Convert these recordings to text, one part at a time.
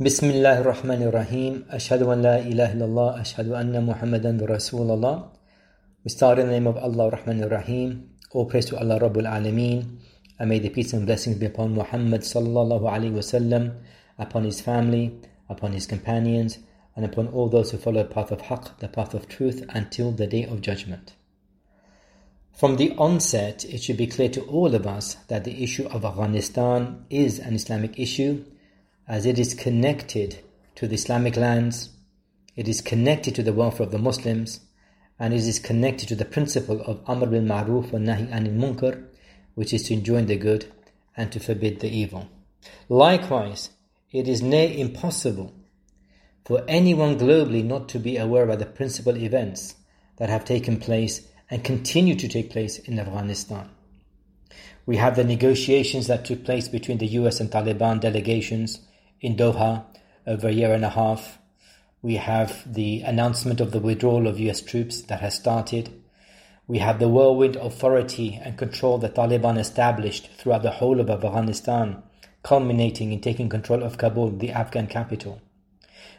بسم الله الرحمن الرحيم أشهد أن لا إله إلا الله أشهد أن محمدا رسول الله We start in the name of Allah Rahman Rahim All praise to Allah Rabbul Alameen and may the peace and blessings be upon Muhammad sallallahu alaihi wasallam upon his family, upon his companions and upon all those who follow the path of haqq, the path of truth until the day of judgment. From the onset, it should be clear to all of us that the issue of Afghanistan is an Islamic issue as it is connected to the Islamic lands, it is connected to the welfare of the Muslims, and it is connected to the principle of Amr bil Ma'ruf wa Nahi anil Munkar, which is to enjoin the good and to forbid the evil. Likewise, it is near impossible for anyone globally not to be aware of the principal events that have taken place and continue to take place in Afghanistan. We have the negotiations that took place between the US and Taliban delegations in Doha over a year and a half. We have the announcement of the withdrawal of US troops that has started. We have the whirlwind authority and control that Taliban established throughout the whole of Afghanistan, culminating in taking control of Kabul, the Afghan capital.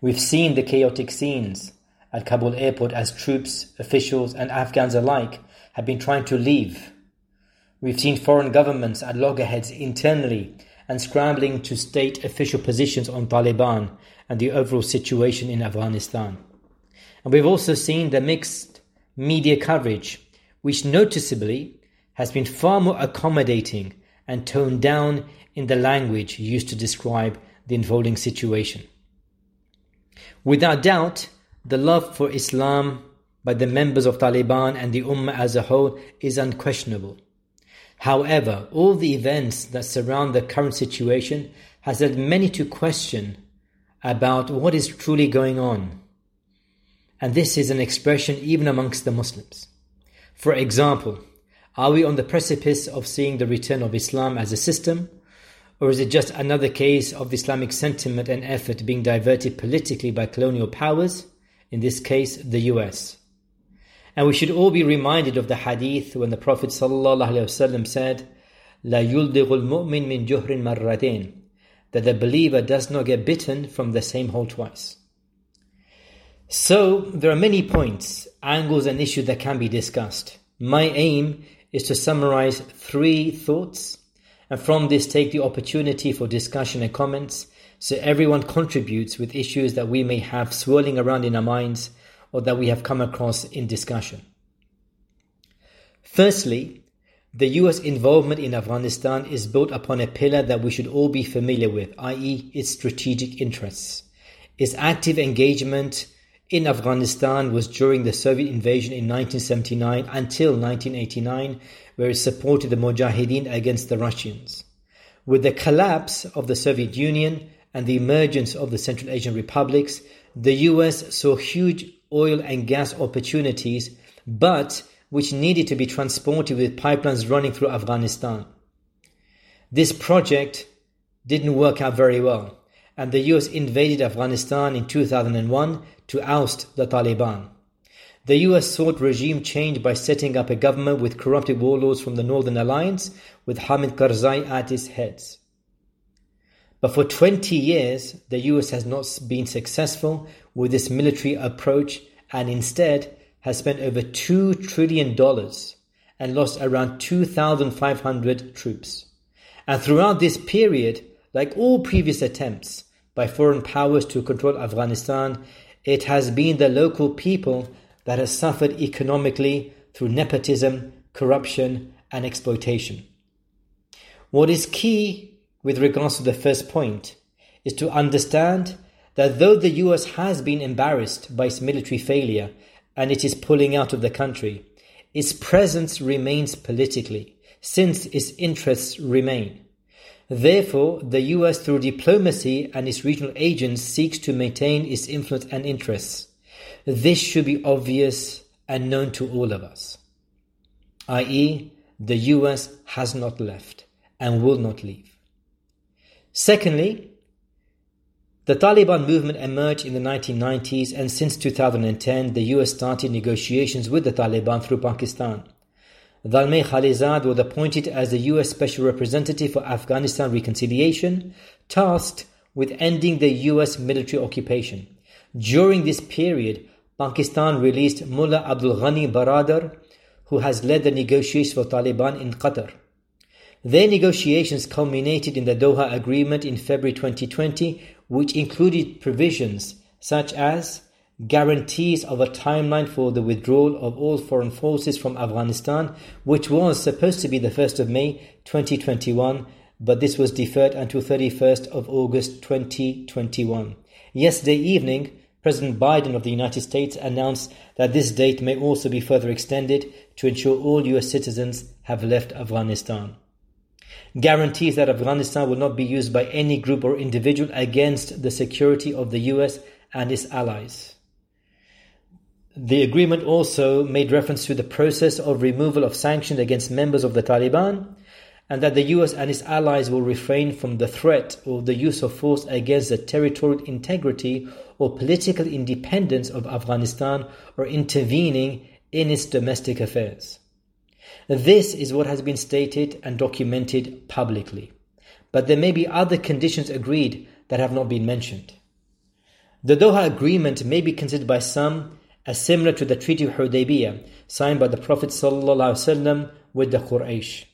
We've seen the chaotic scenes at Kabul airport as troops, officials, and Afghans alike have been trying to leave. We've seen foreign governments at loggerheads internally and scrambling to state official positions on Taliban and the overall situation in Afghanistan. And we've also seen the mixed media coverage, which noticeably has been far more accommodating and toned down in the language used to describe the unfolding situation. Without doubt, the love for Islam by the members of Taliban and the Ummah as a whole is unquestionable. However, all the events that surround the current situation has led many to question about what is truly going on. And this is an expression even amongst the Muslims. For example, are we on the precipice of seeing the return of Islam as a system? Or is it just another case of Islamic sentiment and effort being diverted politically by colonial powers, in this case, the US? And we should all be reminded of the hadith when the Prophet ﷺ said, لا يلدغ المؤمن من جهر مرتين that the believer does not get bitten from the same hole twice. So, there are many points, angles, and issues that can be discussed. My aim is to summarize three thoughts, and from this take the opportunity for discussion and comments, so everyone contributes with issues that we may have swirling around in our minds or that we have come across in discussion. Firstly, the US involvement in Afghanistan is built upon a pillar that we should all be familiar with, i.e., its strategic interests. Its active engagement in Afghanistan was during the Soviet invasion in 1979 until 1989, where it supported the Mujahideen against the Russians. With the collapse of the Soviet Union and the emergence of the Central Asian republics, the US saw huge oil and gas opportunities, but which needed to be transported with pipelines running through Afghanistan. This project didn't work out very well, and the US invaded Afghanistan in 2001 to oust the Taliban. The US sought regime change by setting up a government with corrupted warlords from the Northern Alliance with Hamid Karzai at its head. But for 20 years, the US has not been successful with this military approach and instead has spent over $2 trillion and lost around 2,500 troops. And throughout this period, like all previous attempts by foreign powers to control Afghanistan, it has been the local people that has suffered economically through nepotism, corruption, and exploitation. What is key with regards to the first point is to understand that though the US has been embarrassed by its military failure and it is pulling out of the country, its presence remains politically, since its interests remain. Therefore, the US, through diplomacy and its regional agents, seeks to maintain its influence and interests. This should be obvious and known to all of us. I.e., the US has not left and will not leave. Secondly, the Taliban movement emerged in the 1990s and since 2010 the US started negotiations with the Taliban through Pakistan. Zalmay Khalilzad was appointed as the US Special Representative for Afghanistan Reconciliation, tasked with ending the US military occupation. During this period, Pakistan released Mullah Abdul Ghani Baradar, who has led the negotiations for Taliban in Qatar. Their negotiations culminated in the Doha Agreement in February 2020, which included provisions such as guarantees of a timeline for the withdrawal of all foreign forces from Afghanistan, which was supposed to be the 1st of May 2021, but this was deferred until 31st of August 2021. Yesterday evening, President Biden of the United States announced that this date may also be further extended to ensure all US citizens have left Afghanistan guarantees that Afghanistan will not be used by any group or individual against the security of the US and its allies. The agreement also made reference to the process of removal of sanctions against members of the Taliban and that the US and its allies will refrain from the threat or the use of force against the territorial integrity or political independence of Afghanistan or intervening in its domestic affairs. This is what has been stated and documented publicly. But there may be other conditions agreed that have not been mentioned. The Doha Agreement may be considered by some as similar to the Treaty of Hudaybiyah signed by the Prophet ﷺ with the Quraysh.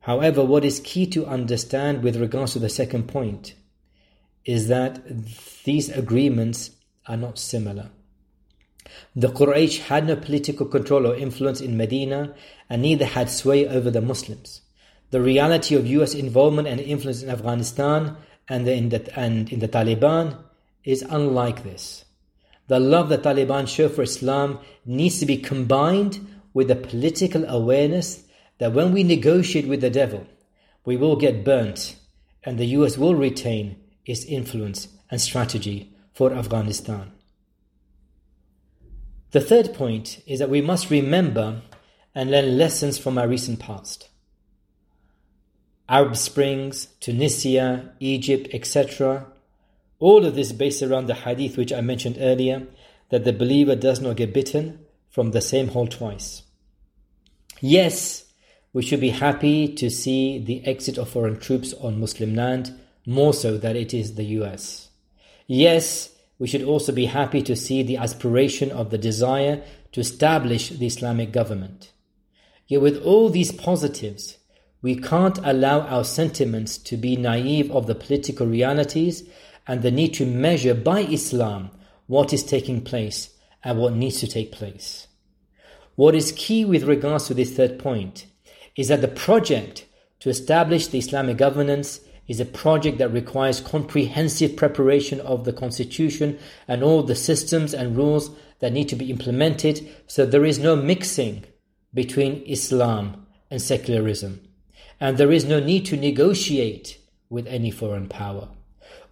However, what is key to understand with regards to the second point is that these agreements are not similar. The Quraysh had no political control or influence in Medina and neither had sway over the Muslims. The reality of US involvement and influence in Afghanistan and in the, and in the Taliban is unlike this. The love the Taliban show for Islam needs to be combined with the political awareness that when we negotiate with the devil, we will get burnt and the US will retain its influence and strategy for Afghanistan. The third point is that we must remember and learn lessons from our recent past. Arab Springs, Tunisia, Egypt, etc. All of this based around the hadith which I mentioned earlier that the believer does not get bitten from the same hole twice. Yes, we should be happy to see the exit of foreign troops on Muslim land, more so that it is the US. Yes, we should also be happy to see the aspiration of the desire to establish the Islamic government. Yet with all these positives, we can't allow our sentiments to be naive of the political realities and the need to measure by Islam what is taking place and what needs to take place. What is key with regards to this third point is that the project to establish the Islamic governance is a project that requires comprehensive preparation of the constitution and all the systems and rules that need to be implemented so there is no mixing between Islam and secularism. And there is no need to negotiate with any foreign power.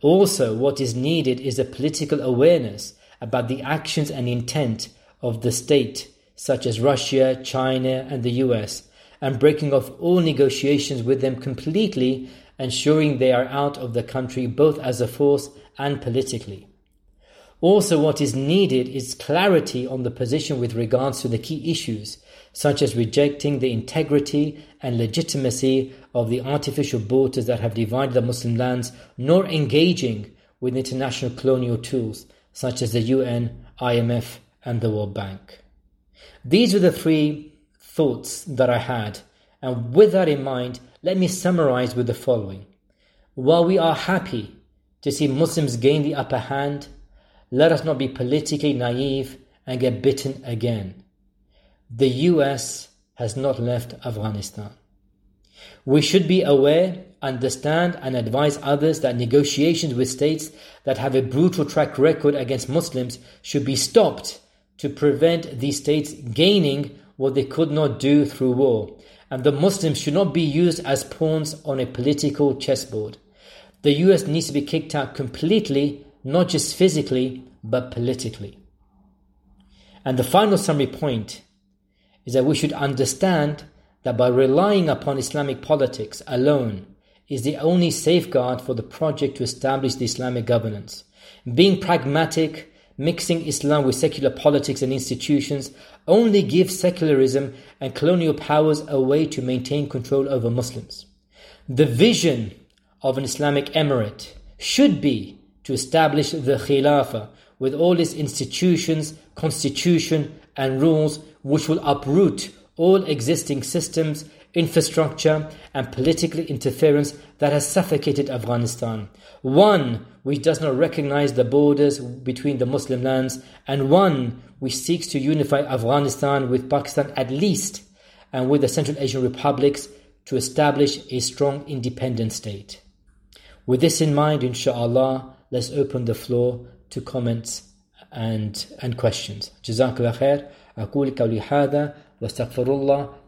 Also, what is needed is a political awareness about the actions and intent of the state, such as Russia, China, and the US, and breaking off all negotiations with them completely ensuring they are out of the country both as a force and politically. Also, what is needed is clarity on the position with regards to the key issues, such as rejecting the integrity and legitimacy of the artificial borders that have divided the Muslim lands, nor engaging with international colonial tools such as the UN, IMF, and the World Bank. These were the three thoughts that I had, and with that in mind, let me summarize with the following. While we are happy to see Muslims gain the upper hand, let us not be politically naive and get bitten again. The US has not left Afghanistan. We should be aware, understand, and advise others that negotiations with states that have a brutal track record against Muslims should be stopped to prevent these states gaining what they could not do through war and the Muslims should not be used as pawns on a political chessboard. The US needs to be kicked out completely, not just physically, but politically. And the final summary point is that we should understand that by relying upon Islamic politics alone is the only safeguard for the project to establish the Islamic governance. Being pragmatic, mixing Islam with secular politics and institutions only gives secularism and colonial powers a way to maintain control over Muslims. The vision of an Islamic emirate should be to establish the Khilafah with all its institutions, constitution, and rules which will uproot all existing systems, infrastructure, and political interference that has suffocated Afghanistan. One which does not recognize the borders between the Muslim lands, and one which seeks to unify Afghanistan with Pakistan at least, and with the Central Asian republics to establish a strong independent state. With this in mind, inshallah, let's open the floor to comments and and questions. جزاك الله خير. أقول قولي هذا واستغفر الله